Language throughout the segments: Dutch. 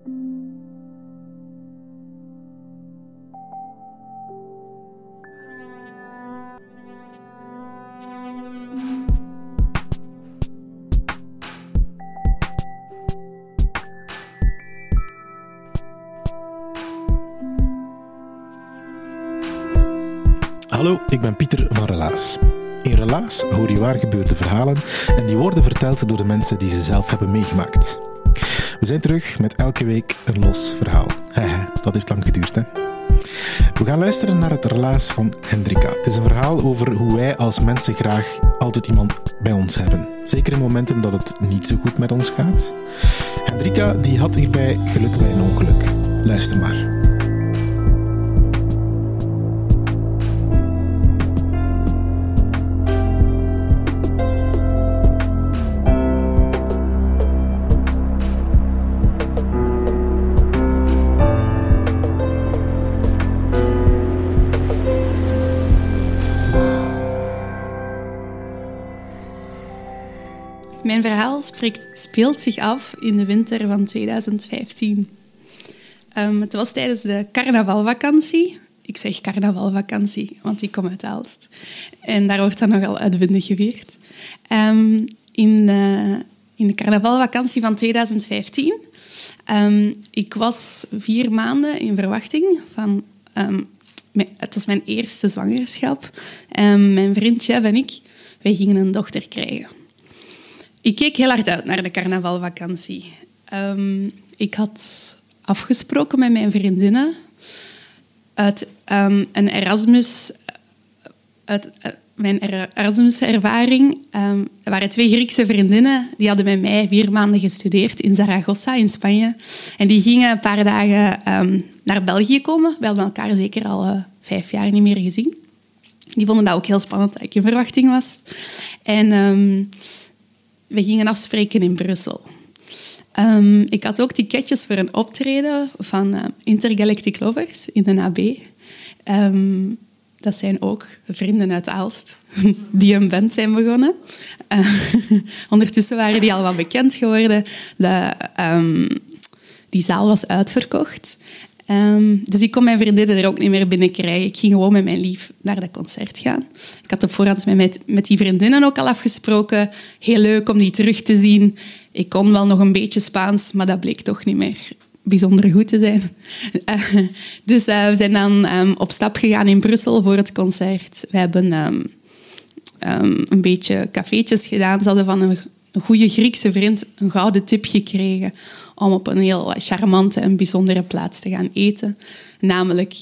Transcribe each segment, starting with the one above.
Hallo, ik ben Pieter van Relaas. In Relaas hoor je waar gebeurde verhalen en die worden verteld door de mensen die ze zelf hebben meegemaakt. Zijn terug met elke week een los verhaal. Dat heeft lang geduurd, hè? We gaan luisteren naar het relaas van Hendrika. Het is een verhaal over hoe wij als mensen graag altijd iemand bij ons hebben. Zeker in momenten dat het niet zo goed met ons gaat. Hendrika die had hierbij geluk bij een ongeluk. Luister maar. Mijn verhaal speelt zich af in de winter van 2015. Um, het was tijdens de carnavalvakantie. Ik zeg carnavalvakantie, want die komt uit Aalst. En daar wordt dan nogal uitbundig gevierd. Um, in, de, in de carnavalvakantie van 2015. Um, ik was vier maanden in verwachting van... het was mijn eerste zwangerschap. mijn vriendje en ik, wij gingen een dochter krijgen. Ik keek heel hard uit naar de carnavalvakantie. Um, ik had afgesproken met mijn vriendinnen uit um, een Erasmus... Uh, mijn Erasmus-ervaring. Um, er waren twee Griekse vriendinnen. Die hadden met mij vier maanden gestudeerd in Zaragoza, in Spanje. En die gingen een paar dagen naar België komen. We hadden elkaar zeker al uh, vijf jaar niet meer gezien. Die vonden dat ook heel spannend dat ik in verwachting was. En... we gingen afspreken in Brussel. Um, ik had ook ticketjes voor een optreden van uh, Intergalactic Lovers in de AB. Ehm, dat zijn ook vrienden uit Aalst die een band zijn begonnen. Uh, ondertussen waren die al wat bekend geworden. De, um, die zaal was uitverkocht. Um, dus ik kon mijn vriendinnen er ook niet meer binnen krijgen. Ik ging gewoon met mijn lief naar dat concert gaan. Ik had op voorhand met, met die vriendinnen ook al afgesproken. Heel leuk om die terug te zien. Ik kon wel nog een beetje Spaans, maar dat bleek toch niet meer bijzonder goed te zijn. Uh, dus uh, we zijn dan um, op stap gegaan in Brussel voor het concert. We hebben um, een beetje cafeetjes gedaan. Ze hadden van een, een goede Griekse vriend een gouden tip gekregen om op een heel charmante en bijzondere plaats te gaan eten. Namelijk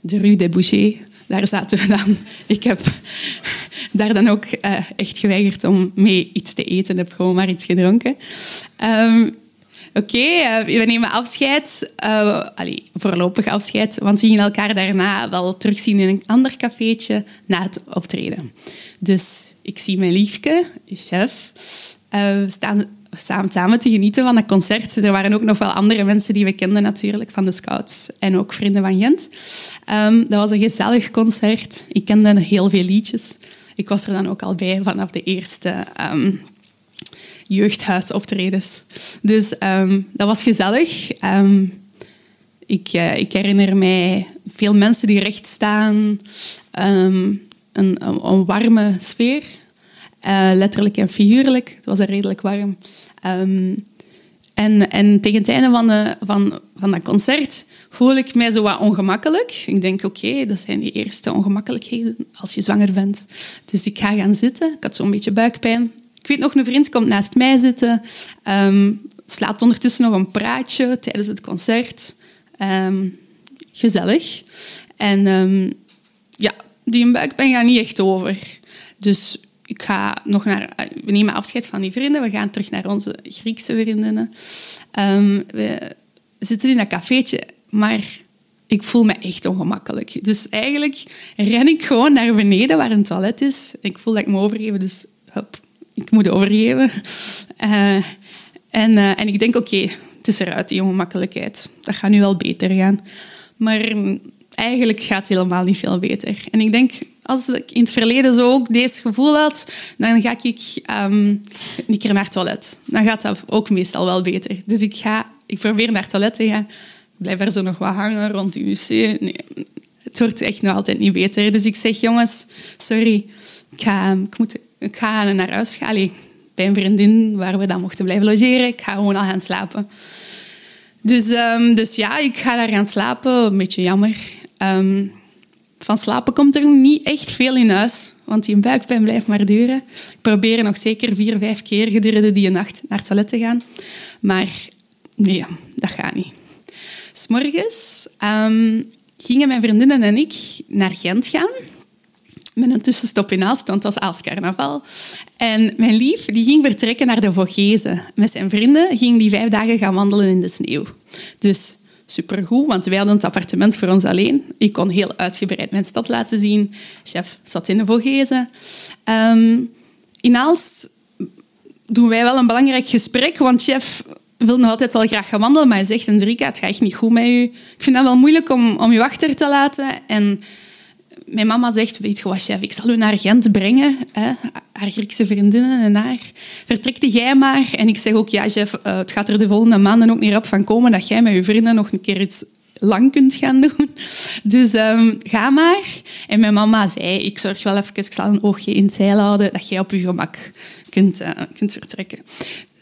de Rue des Bouchers. Daar zaten we dan. Ik heb daar dan ook uh, echt geweigerd om mee iets te eten. Heb gewoon maar iets gedronken. Um, Oké, uh, we nemen afscheid. Allee, voorlopig afscheid. Want we gingen elkaar daarna wel terugzien in een ander cafeetje na het optreden. Dus ik zie mijn liefke, chef. Uh, we staan samen, samen te genieten van dat concert. Er waren ook nog wel andere mensen die we kenden natuurlijk, van de Scouts en ook vrienden van Gent. Um, dat was een gezellig concert. Ik kende heel veel liedjes. Ik was er dan ook al bij vanaf de eerste um, jeugdhuisoptredens. Dus um, dat was gezellig. Ik, uh, ik, herinner mij veel mensen die recht staan. Een, een warme sfeer. Uh, letterlijk en figuurlijk. Het was er redelijk warm. Um, en, en, tegen het einde van, van, van dat concert voel ik mij zo wat ongemakkelijk. Ik denk, oké, dat zijn die eerste ongemakkelijkheden als je zwanger bent. Dus ik ga gaan zitten. Ik had zo'n beetje buikpijn. Ik weet nog, een vriend komt naast mij zitten. Um, slaat ondertussen nog een praatje tijdens het concert. Um, gezellig. En ja, die buikpijn gaat niet echt over. Dus ik ga nog naar... Eh, we nemen afscheid van die vrienden. We gaan terug naar onze Griekse vriendinnen. Um, we, zitten in dat cafeetje, maar ik voel me echt ongemakkelijk. Dus eigenlijk ren ik gewoon naar beneden waar een toilet is. Ik voel dat ik me overgeven, dus ik moet overgeven. Uh, en, uh, en ik denk, oké, het is eruit, die ongemakkelijkheid. Dat gaat nu wel beter gaan. Maar eigenlijk gaat het helemaal niet veel beter. En ik denk, als ik in het verleden zo ook deze gevoel had, dan ga ik um, een keer naar het toilet. Dan gaat dat ook meestal wel beter. Dus ik, ga, ik probeer naar het toilet te gaan. Ik blijf er zo nog wat hangen rond de wc. Nee, het wordt echt nog altijd niet beter. Dus ik zeg, jongens, sorry, ik ga, ik moet, ik ga naar huis gaan. bij een vriendin waar we dan mochten blijven logeren. Ik ga gewoon al gaan slapen. Dus, um, dus ja, ik ga daar gaan slapen. Een beetje jammer. Um, van slapen komt er niet echt veel in huis, want die buikpijn blijft maar duren. Ik probeer nog zeker vier, vijf keer gedurende die nacht naar het toilet te gaan. Maar nee, dat gaat niet. S'morgens um, gingen mijn vriendinnen en ik naar Gent gaan. Met een tussenstop in Aalst, want het was Aalscarnaval. En mijn lief die ging vertrekken naar de Vogezen. Met zijn vrienden ging die vijf dagen gaan wandelen in de sneeuw. Dus supergoed, want wij hadden het appartement voor ons alleen. Ik kon heel uitgebreid mijn stad laten zien. Chef zat in de Vogezen. Um, in Aalst doen wij wel een belangrijk gesprek, want chef wil nog altijd wel graag gaan wandelen, maar hij zegt, Enrika, het gaat echt niet goed met u. Ik vind dat wel moeilijk om, om u achter te laten. En mijn mama zegt, weet je wat, chef, ik zal u naar Gent brengen. Hè? Haar Griekse vriendinnen en haar. Vertrekte jij maar. En ik zeg ook, ja, chef, uh, het gaat er de volgende maanden ook niet op van komen dat jij met je vrienden nog een keer iets lang kunt gaan doen. Dus um, ga maar. En mijn mama zei, ik zorg wel even, ik zal een oogje in het zeil houden, dat jij op je gemak kunt, uh, kunt vertrekken.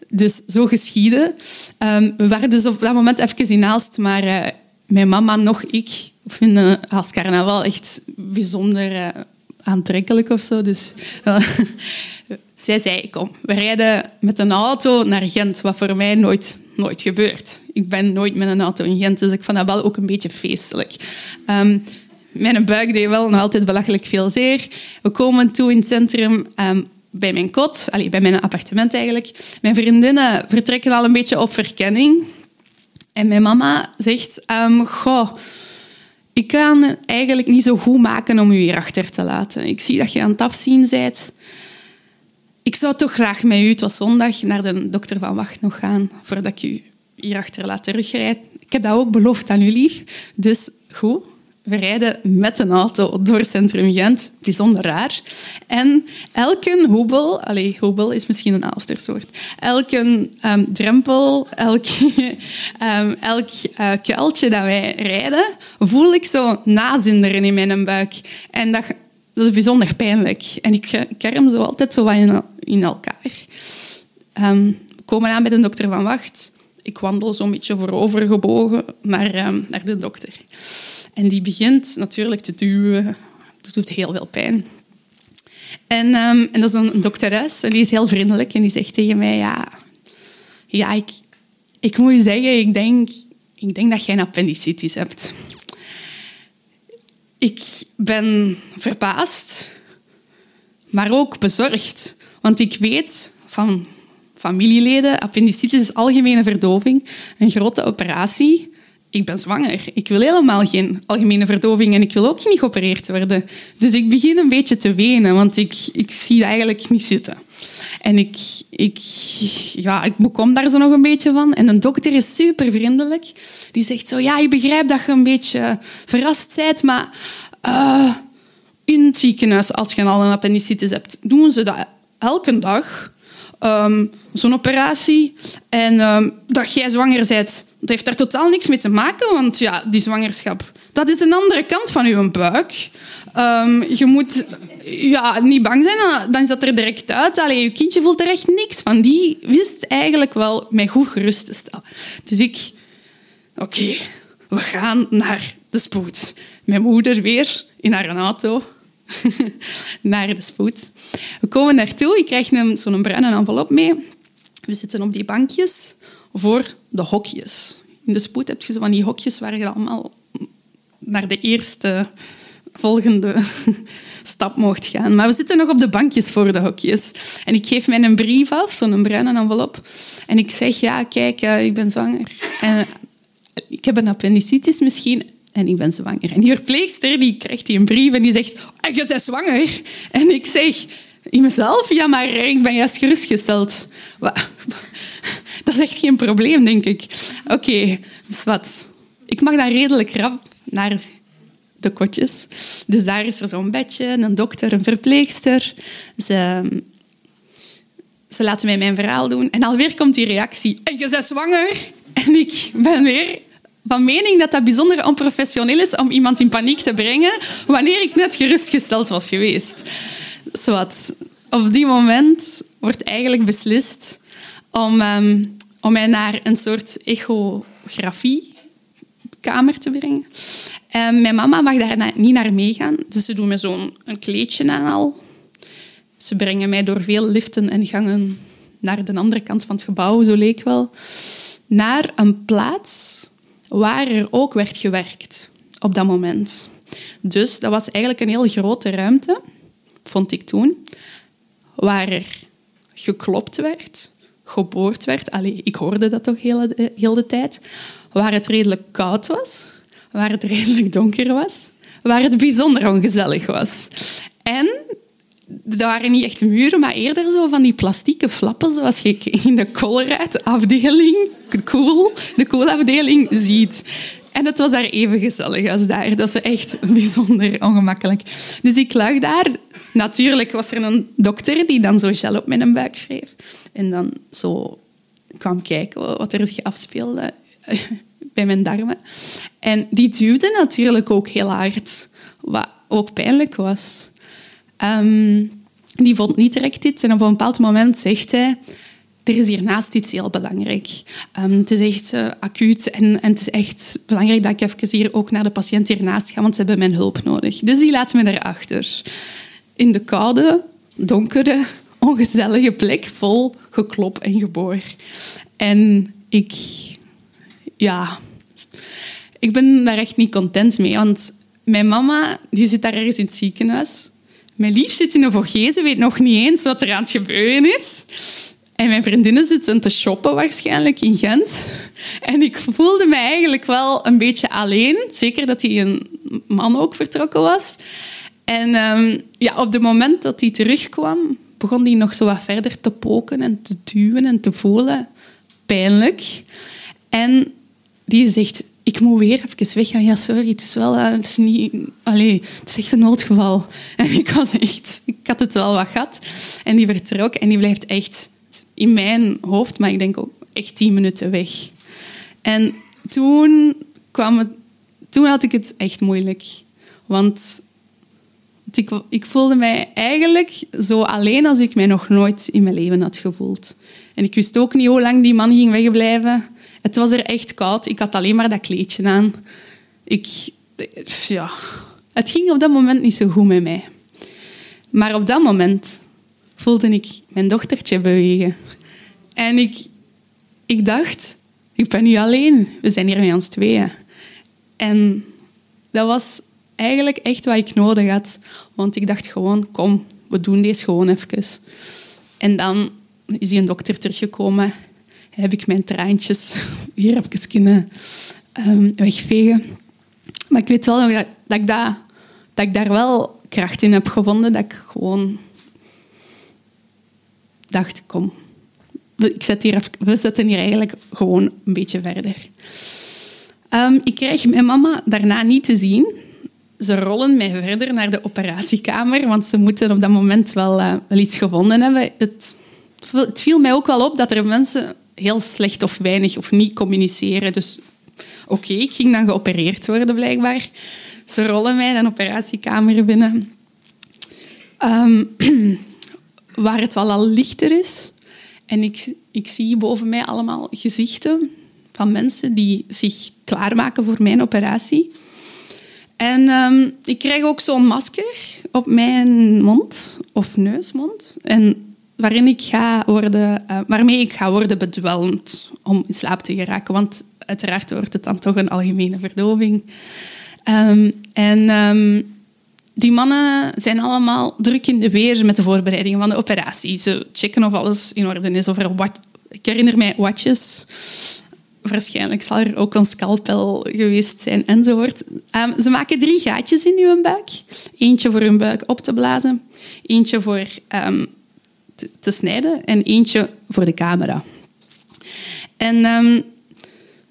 Dus zo geschieden. Um, we waren dus op dat moment even in Aalst, maar uh, mijn mama nog ik vinden als carnaval echt bijzonder uh, aantrekkelijk of zo. Dus zij zei, kom, we rijden met een auto naar Gent, wat voor mij nooit, nooit gebeurt. Ik ben nooit met een auto in Gent, dus ik vond dat wel ook een beetje feestelijk. Um, mijn buik deed wel nog altijd belachelijk veel zeer. We komen toe in het centrum um, bij mijn kot, allee, bij mijn appartement eigenlijk. Mijn vriendinnen vertrekken al een beetje op verkenning. En mijn mama zegt, um, goh, ik kan eigenlijk niet zo goed maken om u hier achter te laten. Ik zie dat je aan het afzien bent. Ik zou toch graag met u, het was zondag, naar de dokter van Wacht nog gaan, voordat ik u hierachter laat terugrijden. Ik heb dat ook beloofd aan u. Dus goed, we rijden met een auto door centrum Gent. Bijzonder raar. En elke hoebel... Allez, hoebel is misschien een Aalstersoort. Elke um, drempel, elk, um, elk uh, kuiltje dat wij rijden, voel ik zo nazinderen in mijn buik. En dat, dat is bijzonder pijnlijk. En ik kerm zo altijd zo wat in, elkaar. Um, we komen aan bij de dokter van Wacht. Ik wandel zo'n beetje voorovergebogen naar, naar de dokter. En die begint natuurlijk te duwen. Dat doet heel veel pijn. En, um, en dat is een dokteres en die is heel vriendelijk en die zegt tegen mij, ja, ja ik, ik moet je zeggen, ik denk, ik denk dat jij een appendicitis hebt. Ik ben verbaasd, maar ook bezorgd. Want ik weet van familieleden, appendicitis is algemene verdoving, een grote operatie ik ben zwanger. Ik wil helemaal geen algemene verdoving en ik wil ook niet geopereerd worden. Dus ik begin een beetje te wenen, want ik, ik zie het eigenlijk niet zitten. En ik, ik, ja, ik bekom daar zo nog een beetje van. En een dokter is super vriendelijk. Die zegt zo, ja, ik begrijp dat je een beetje verrast bent, maar uh, in het ziekenhuis, als je al een appendicitis hebt, doen ze dat elke dag. Um, Zo'n operatie. En um, dat jij zwanger bent, dat heeft daar totaal niks mee te maken, want ja, die zwangerschap, dat is een andere kant van je buik. Um, je moet ja, niet bang zijn, dan is dat er direct uit. Allee, je kindje voelt er echt niks van. Die wist eigenlijk wel mij goed gerust te stellen. Dus ik... Oké, we gaan naar de spoed. Mijn moeder weer in haar auto naar de spoed. We komen naartoe. Ik krijg zo'n bruine envelop mee. We zitten op die bankjes voor de hokjes. In de spoed heb je zo van die hokjes waar je allemaal naar de eerste volgende stap mocht gaan. Maar we zitten nog op de bankjes voor de hokjes. En ik geef mij een brief af, zo'n bruine envelop. En ik zeg, ja, kijk, eh, ik ben zwanger. En ik heb een appendicitis misschien en ik ben zwanger. En die verpleegster die krijgt die een brief en die zegt, ah, je bent zwanger. En ik zeg in mezelf, ja, maar ik ben juist gerustgesteld. Dat is echt geen probleem, denk ik. Oké, dus wat? Ik mag dan redelijk rap naar de kotjes. Dus daar is er zo'n bedje, een dokter, een verpleegster. Ze, ze laten mij mijn verhaal doen. En alweer komt die reactie. En je bent zwanger. En ik ben weer van mening dat dat bijzonder onprofessioneel is om iemand in paniek te brengen wanneer ik net gerustgesteld was geweest. Zowat. Op die moment wordt eigenlijk beslist om, um, om mij naar een soort echografiekamer te brengen. En mijn mama mag daar niet naar meegaan, dus ze doen me zo'n kleedje aan al. Ze brengen mij door veel liften en gangen naar de andere kant van het gebouw, zo leek wel, naar een plaats waar er ook werd gewerkt op dat moment. Dus dat was eigenlijk een heel grote ruimte, vond ik toen, waar er geklopt werd, geboord werd. Allee, ik hoorde dat toch heel heel de tijd. Waar het redelijk koud was, waar het redelijk donker was, waar het bijzonder ongezellig was. En dat waren niet echt muren, maar eerder zo van die plastieke flappen, zoals je in de Colruyt-afdeling, cool, de cool-afdeling ziet. En het was daar even gezellig als daar. Dat is echt bijzonder ongemakkelijk. Dus ik lag daar. Natuurlijk was er een dokter die dan zo gel op mijn buik schreef. En dan zo kwam kijken wat er zich afspeelde bij mijn darmen. En die duwde natuurlijk ook heel hard, wat ook pijnlijk was. Um, die vond niet direct iets. En op een bepaald moment zegt hij... Er is hiernaast iets heel belangrijk. Um, het is echt uh, acuut en, en, het is echt belangrijk dat ik even hier ook naar de patiënt hiernaast ga, want ze hebben mijn hulp nodig. Dus die laat me erachter. In de koude, donkere, ongezellige plek, vol geklop en geboor. En ik... Ja... Ik ben daar echt niet content mee, want mijn mama die zit daar ergens in het ziekenhuis. Mijn lief zit in een ze weet nog niet eens wat er aan het gebeuren is. En mijn vriendinnen zitten te shoppen waarschijnlijk in Gent. En ik voelde me eigenlijk wel een beetje alleen. Zeker dat hij een man ook vertrokken was. En um, ja, op het moment dat hij terugkwam, begon hij nog zo wat verder te poken en te duwen en te voelen. Pijnlijk. En die zegt, ik moet weer even weggaan. Ja, sorry, het is wel... Uh, het, is niet, allez, het is echt een noodgeval. En ik was echt... Ik had het wel wat gehad. En die vertrok en die blijft echt in mijn hoofd, maar ik denk ook echt tien minuten weg. En toen kwam het... Toen had ik het echt moeilijk. Want ik, ik voelde mij eigenlijk zo alleen als ik mij nog nooit in mijn leven had gevoeld. En ik wist ook niet hoe lang die man ging wegblijven. Het was er echt koud. Ik had alleen maar dat kleedje aan. Ik, ja, het ging op dat moment niet zo goed met mij. Maar op dat moment voelde ik mijn dochtertje bewegen. En ik, ik dacht, ik ben niet alleen. We zijn hier met ons tweeën. En dat was eigenlijk echt wat ik nodig had. Want ik dacht gewoon, kom, we doen deze gewoon even. En dan is een dokter teruggekomen heb ik mijn traantjes hier even kunnen um, wegvegen. Maar ik weet wel nog dat, ik dat, ik daar wel kracht in heb gevonden. Dat ik gewoon dacht, kom, ik zet hier we zetten hier eigenlijk gewoon een beetje verder. Um, ik krijg mijn mama daarna niet te zien. Ze rollen mij verder naar de operatiekamer, want ze moeten op dat moment wel, wel iets gevonden hebben. Het, het viel mij ook wel op dat er mensen heel slecht of weinig of niet communiceren. Dus oké, ik ging dan geopereerd worden blijkbaar. Ze rollen mij een operatiekamer binnen. Um, waar het wel al lichter is. En ik, ik zie boven mij allemaal gezichten van mensen die zich klaarmaken voor mijn operatie. En um, ik krijg ook zo'n masker op mijn mond of neusmond. En waarin ik ga worden, uh, waarmee ik ga worden bedwelmd om in slaap te geraken. Want uiteraard wordt het dan toch een algemene verdoving. Um, en um, die mannen zijn allemaal druk in de weer met de voorbereidingen van de operatie. Ze checken of alles in orde is. Of er wat, ik herinner mij watjes waarschijnlijk zal er ook een scalpel geweest zijn enzovoort. Um, ze maken drie gaatjes in uw buik. Eentje voor hun buik op te blazen, eentje voor te, snijden en eentje voor de camera. En um,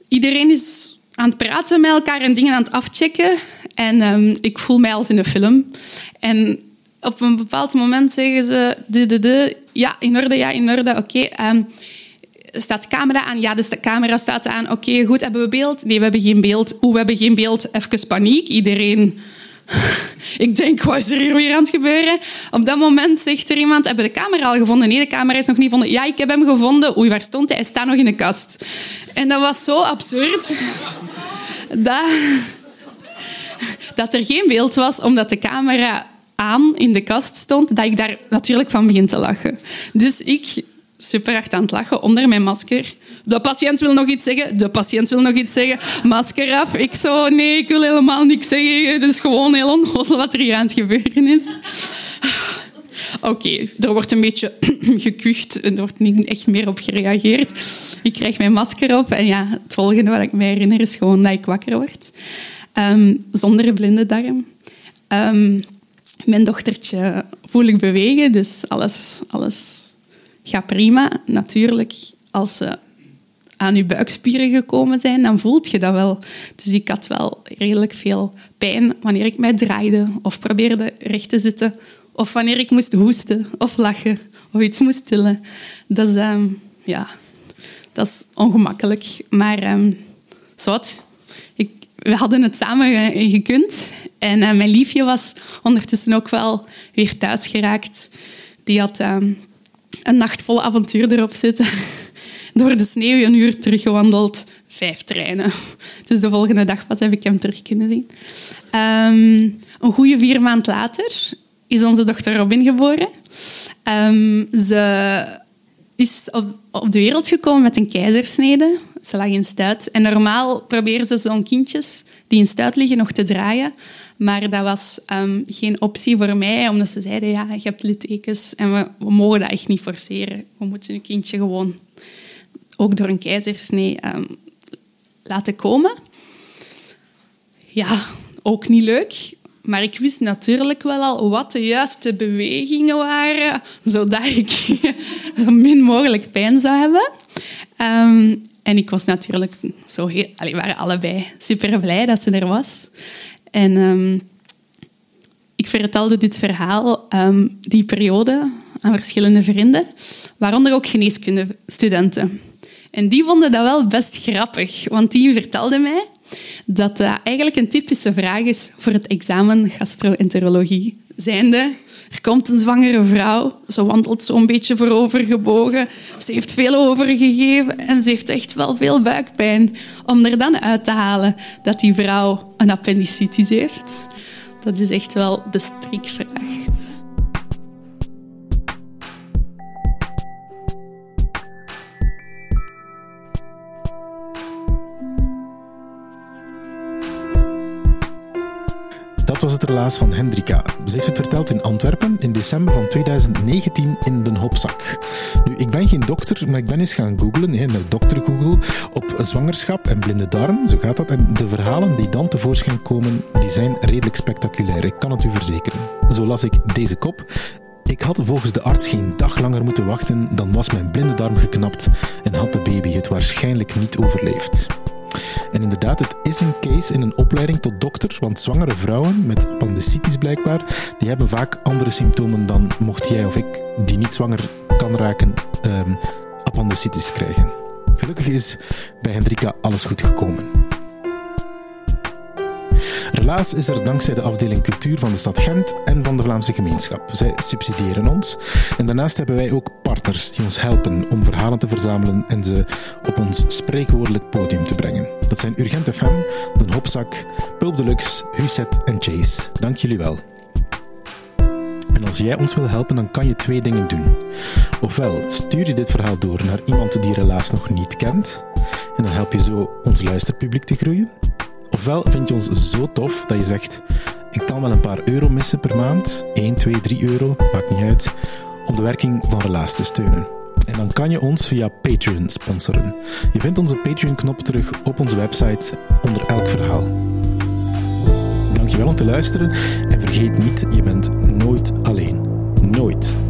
iedereen is aan het praten met elkaar en dingen aan het afchecken. En ik voel mij als in een film. En op een bepaald moment zeggen ze... De, de, de, ja, in orde, ja, in orde, oké. Okay, staat de camera aan? Ja, dus de camera staat aan. Oké, goed, hebben we beeld? Nee, we hebben geen beeld. Oeh, we hebben geen beeld. Even paniek. Iedereen... Ik denk, wat is er hier weer aan het gebeuren? Op dat moment zegt er iemand, hebben de camera al gevonden? Nee, de camera is nog niet gevonden. Ja, ik heb hem gevonden. Oei, waar stond hij? Hij staat nog in de kast. En dat was zo absurd. Dat, dat er geen beeld was, omdat de camera aan in de kast stond, dat ik daar natuurlijk van begin te lachen. Dus ik super hard aan het lachen onder mijn masker. De patiënt wil nog iets zeggen. De patiënt wil nog iets zeggen. Masker af. Ik zo, nee, ik wil helemaal niks zeggen. Het is gewoon heel onnozel wat er hier aan het gebeuren is. Oké, er wordt een beetje gekucht. Er wordt niet echt meer op gereageerd. Ik krijg mijn masker op. En ja, het volgende wat ik me herinner is gewoon dat ik wakker word. Um, zonder blinde darm. Um, mijn dochtertje voel ik bewegen, dus alles, alles gaat prima. Natuurlijk, als ze aan je buikspieren gekomen zijn, dan voelt je dat wel. Dus ik had wel redelijk veel pijn wanneer ik mij draaide of probeerde recht te zitten. Of wanneer ik moest hoesten of lachen of iets moest tillen. Dat is, ehm, ja, dat ongemakkelijk. Maar um, wat, ik, we hadden het samen gekund. En uh, mijn liefje was ondertussen ook wel weer thuis geraakt. Die had um, een nacht vol avontuur erop zitten. Door de sneeuw een uur teruggewandeld. Vijf treinen. Dus de volgende dag pas heb ik hem terug kunnen zien. Um, een goede vier maand later is onze dochter Robin geboren. Um, ze is op, de wereld gekomen met een keizersnede. Ze lag in stuit. En normaal proberen ze zo'n kindjes die in stuit liggen nog te draaien. Maar dat was um, geen optie voor mij, omdat ze zeiden, ja, je hebt littekens en we, we, mogen dat echt niet forceren. We moeten een kindje gewoon ook door een keizersnee um, laten komen. Ja, ook niet leuk. Maar ik wist natuurlijk wel al wat de juiste bewegingen waren, zodat ik zo min mogelijk pijn zou hebben. Um, en ik was natuurlijk zo waren allebei super blij dat ze er was. En um, ik vertelde dit verhaal, die periode, aan verschillende vrienden, waaronder ook geneeskundestudenten. En die vonden dat wel best grappig, want die vertelden mij dat dat eigenlijk een typische vraag is voor het examen gastroenterologie. Zijnde, er komt een zwangere vrouw, ze wandelt zo'n beetje voorovergebogen, ze heeft veel overgegeven en ze heeft echt wel veel buikpijn. Om er dan uit te halen dat die vrouw een appendicitis heeft, dat is echt wel de strikvraag. Het relaas van Hendrika. Ze heeft het verteld in Antwerpen in december van 2019 in Den Hopzak. Nu, ik ben geen dokter, maar ik ben eens gaan googlen, hè, naar dokter Google, op zwangerschap en blinde darm. Zo gaat dat. En de verhalen die dan tevoorschijn komen, die zijn redelijk spectaculair. Ik kan het u verzekeren. Zo las ik deze kop. Ik had volgens de arts geen dag langer moeten wachten, dan was mijn blinde darm geknapt en had de baby het waarschijnlijk niet overleefd. En inderdaad, het is een case in een opleiding tot dokter, want zwangere vrouwen met appendicitis blijkbaar, die hebben vaak andere symptomen dan mocht jij of ik, die niet zwanger kan raken, um, appendicitis krijgen. Gelukkig is bij Hendrika alles goed gekomen. Relaas is er dankzij de afdeling cultuur van de stad Gent en van de Vlaamse gemeenschap. Zij subsidiëren ons. En daarnaast hebben wij ook partners die ons helpen om verhalen te verzamelen en ze op ons spreekwoordelijk podium te brengen. Dat zijn Urgent FM, Den Hopzak, Pulp Deluxe, Huset en Chase. Dank jullie wel. En als jij ons wil helpen, dan kan je twee dingen doen. Ofwel stuur je dit verhaal door naar iemand die Relaas nog niet kent, en dan help je zo ons luisterpubliek te groeien. Ofwel vind je ons zo tof dat je zegt: ik kan wel een paar euro missen per maand, 1, 2, 3 euro, maakt niet uit, om de werking van Relaas te steunen. En dan kan je ons via Patreon sponsoren. Je vindt onze Patreon-knop terug op onze website onder elk verhaal. Dankjewel om te luisteren en vergeet niet, je bent nooit alleen. Nooit.